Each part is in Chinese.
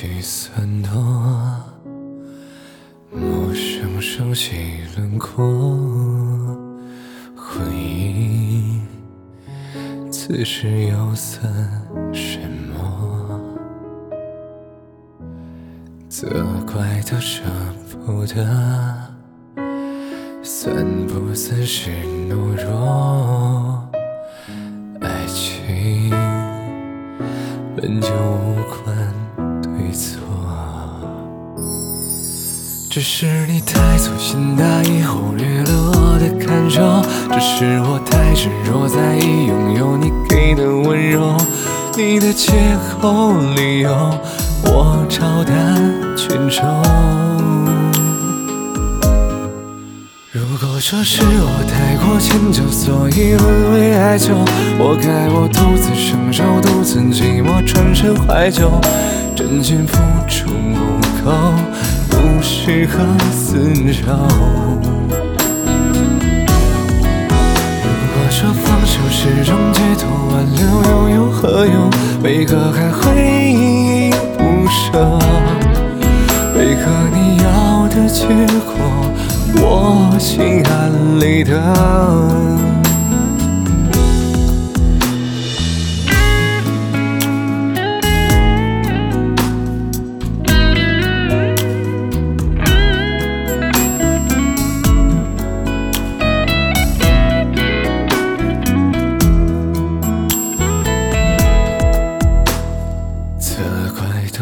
几句算多，陌生熟悉轮廓，回忆此时又算什么？责怪都舍不得，算不算是懦弱？爱情本就无只是你太粗心大意，忽略了我的感受。只是我太执着在意拥有你给的温柔，你的借口理由我照单全收。如果说是我太过迁就，所以沦为爱囚，活该我独自承受，独自寂寞转身怀旧，真心付出不够，不适合厮守。如果说放手是种解脱，挽留又有何用？为何还会依依不舍？为何你要的结果？我心安理得。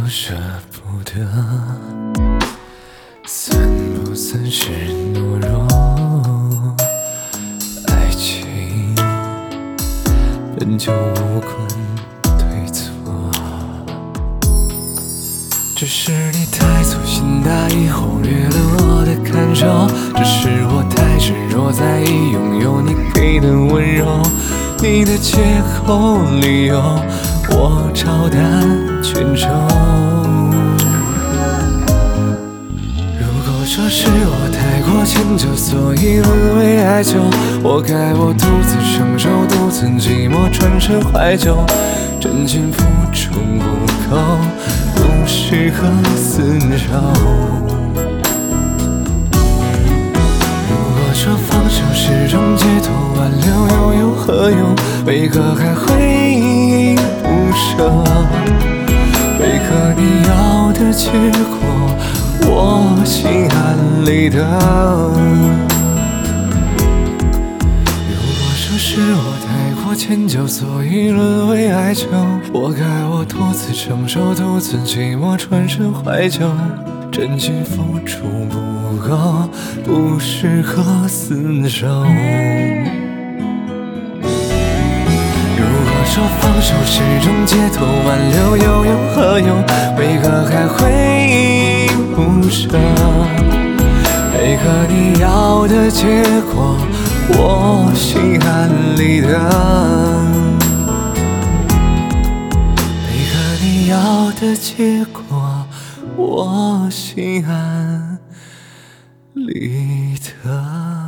舍不得。算不算是懦弱？爱情本就无关对错，只是你太粗心大意，忽略了我的感受。只是我太执着在意拥有你给的温柔，你的借口理由我照单全收。说是我太过迁就，所以沦为爱囚，活该我独自承受，独自寂寞转身怀旧，真心付出不够，不适合厮守。如果说放手是种解脱，挽留又有何用？为何还会？为何你要的结果？我心安理得。如果说是我太过迁就，所以沦为爱囚，活该我独自承受，独自寂寞转身怀旧，真心付出不够，不适合厮守。说放手是种解脱，挽留又有何用？为何还会依依不舍？配合你要的结果，我心安理得？配合你要的结果，我心安理得？